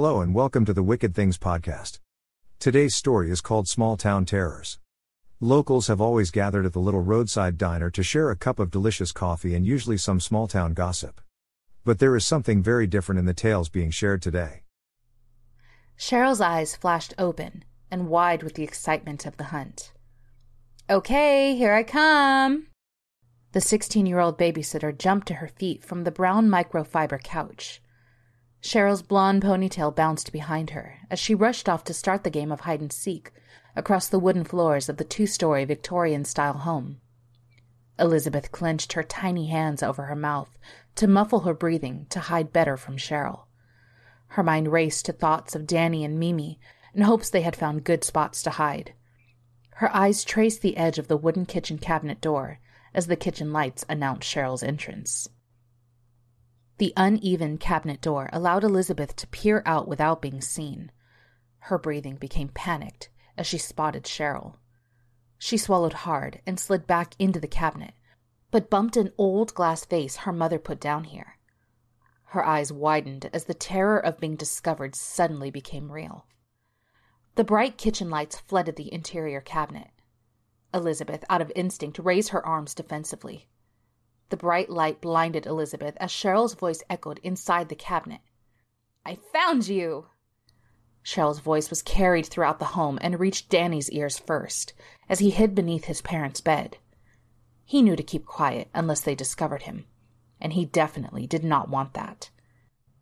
Hello and welcome to the Wicked Things podcast. Today's story is called Small Town Terrors. Locals have always gathered at the little roadside diner to share a cup of delicious coffee and usually some small town gossip. But there is something very different in the tales being shared today. Cheryl's eyes flashed open and wide with the excitement of the hunt. Okay, here I come. The 16 year old babysitter jumped to her feet from the brown microfiber couch. Cheryl's blonde ponytail bounced behind her as she rushed off to start the game of hide and seek across the wooden floors of the two story Victorian style home. Elizabeth clenched her tiny hands over her mouth to muffle her breathing to hide better from Cheryl. Her mind raced to thoughts of Danny and Mimi in hopes they had found good spots to hide. Her eyes traced the edge of the wooden kitchen cabinet door as the kitchen lights announced Cheryl's entrance. The uneven cabinet door allowed Elizabeth to peer out without being seen. Her breathing became panicked as she spotted Cheryl. She swallowed hard and slid back into the cabinet, but bumped an old glass vase her mother put down here. Her eyes widened as the terror of being discovered suddenly became real. The bright kitchen lights flooded the interior cabinet. Elizabeth, out of instinct, raised her arms defensively. The bright light blinded Elizabeth as Cheryl's voice echoed inside the cabinet. I found you! Cheryl's voice was carried throughout the home and reached Danny's ears first, as he hid beneath his parents' bed. He knew to keep quiet unless they discovered him, and he definitely did not want that.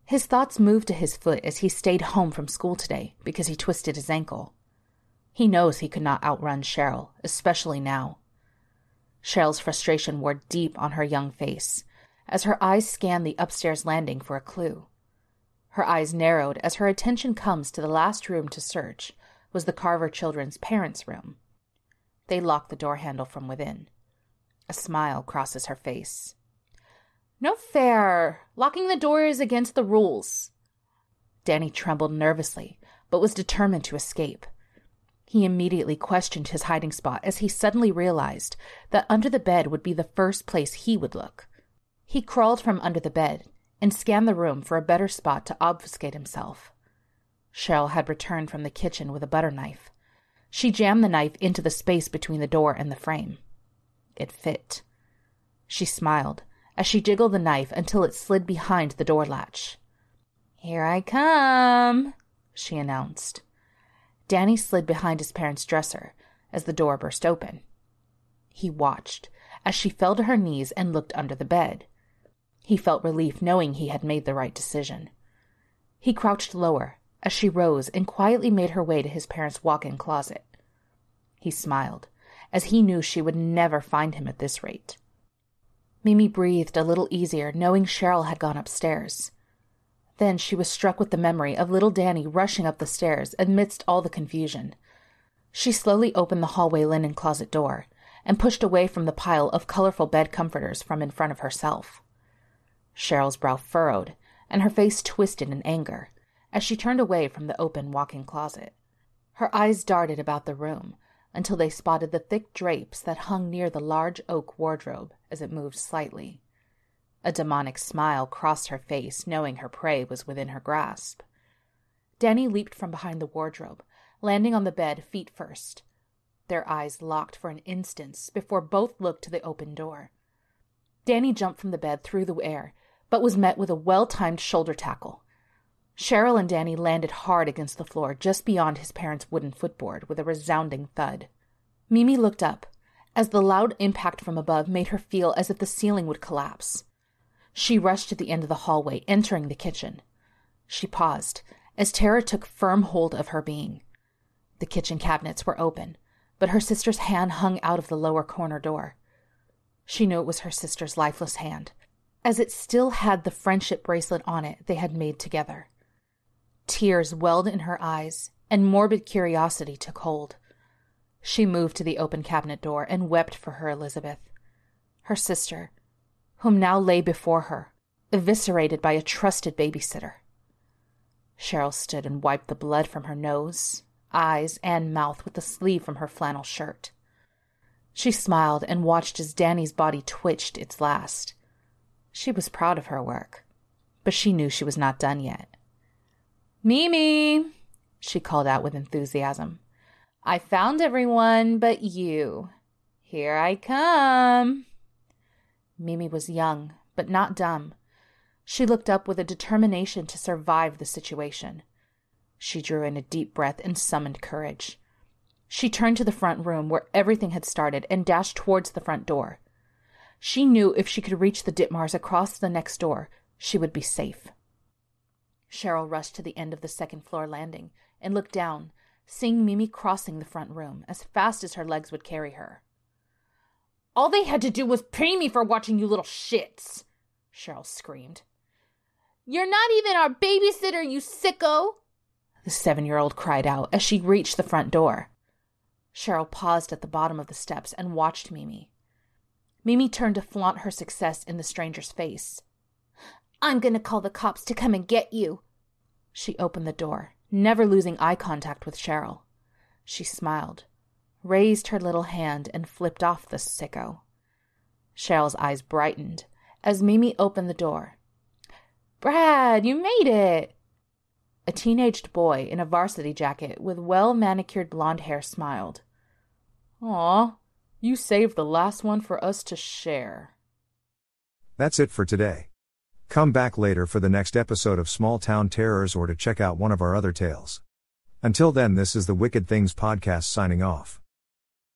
His thoughts moved to his foot as he stayed home from school today because he twisted his ankle. He knows he could not outrun Cheryl, especially now. Cheryl's frustration wore deep on her young face as her eyes scanned the upstairs landing for a clue. Her eyes narrowed as her attention comes to the last room to search was the Carver children's parents' room. They lock the door handle from within. A smile crosses her face. No fair. Locking the door is against the rules. Danny trembled nervously, but was determined to escape. He immediately questioned his hiding spot as he suddenly realized that under the bed would be the first place he would look. He crawled from under the bed and scanned the room for a better spot to obfuscate himself. Cheryl had returned from the kitchen with a butter knife. She jammed the knife into the space between the door and the frame. It fit. She smiled as she jiggled the knife until it slid behind the door latch. Here I come, she announced. Danny slid behind his parents' dresser as the door burst open. He watched as she fell to her knees and looked under the bed. He felt relief knowing he had made the right decision. He crouched lower as she rose and quietly made her way to his parents' walk in closet. He smiled, as he knew she would never find him at this rate. Mimi breathed a little easier knowing Cheryl had gone upstairs. Then she was struck with the memory of little Danny rushing up the stairs amidst all the confusion. She slowly opened the hallway linen closet door and pushed away from the pile of colorful bed comforters from in front of herself. Cheryl's brow furrowed and her face twisted in anger as she turned away from the open walk in closet. Her eyes darted about the room until they spotted the thick drapes that hung near the large oak wardrobe as it moved slightly. A demonic smile crossed her face, knowing her prey was within her grasp. Danny leaped from behind the wardrobe, landing on the bed feet first. Their eyes locked for an instant before both looked to the open door. Danny jumped from the bed through the air, but was met with a well timed shoulder tackle. Cheryl and Danny landed hard against the floor just beyond his parents' wooden footboard with a resounding thud. Mimi looked up, as the loud impact from above made her feel as if the ceiling would collapse. She rushed to the end of the hallway, entering the kitchen. She paused as terror took firm hold of her being. The kitchen cabinets were open, but her sister's hand hung out of the lower corner door. She knew it was her sister's lifeless hand, as it still had the friendship bracelet on it they had made together. Tears welled in her eyes, and morbid curiosity took hold. She moved to the open cabinet door and wept for her Elizabeth. Her sister, whom now lay before her, eviscerated by a trusted babysitter. Cheryl stood and wiped the blood from her nose, eyes, and mouth with the sleeve from her flannel shirt. She smiled and watched as Danny's body twitched its last. She was proud of her work, but she knew she was not done yet. Mimi, she called out with enthusiasm. I found everyone but you. Here I come. Mimi was young, but not dumb. She looked up with a determination to survive the situation. She drew in a deep breath and summoned courage. She turned to the front room where everything had started and dashed towards the front door. She knew if she could reach the Ditmars across the next door, she would be safe. Cheryl rushed to the end of the second floor landing and looked down, seeing Mimi crossing the front room as fast as her legs would carry her. All they had to do was pay me for watching you little shits, Cheryl screamed. You're not even our babysitter, you sicko! The seven year old cried out as she reached the front door. Cheryl paused at the bottom of the steps and watched Mimi. Mimi turned to flaunt her success in the stranger's face. I'm going to call the cops to come and get you. She opened the door, never losing eye contact with Cheryl. She smiled, raised her little hand, and flipped off the sicko. Cheryl's eyes brightened as Mimi opened the door. Brad, you made it! A teenaged boy in a varsity jacket with well manicured blonde hair smiled. Aw, you saved the last one for us to share. That's it for today. Come back later for the next episode of Small Town Terrors or to check out one of our other tales. Until then, this is the Wicked Things Podcast signing off.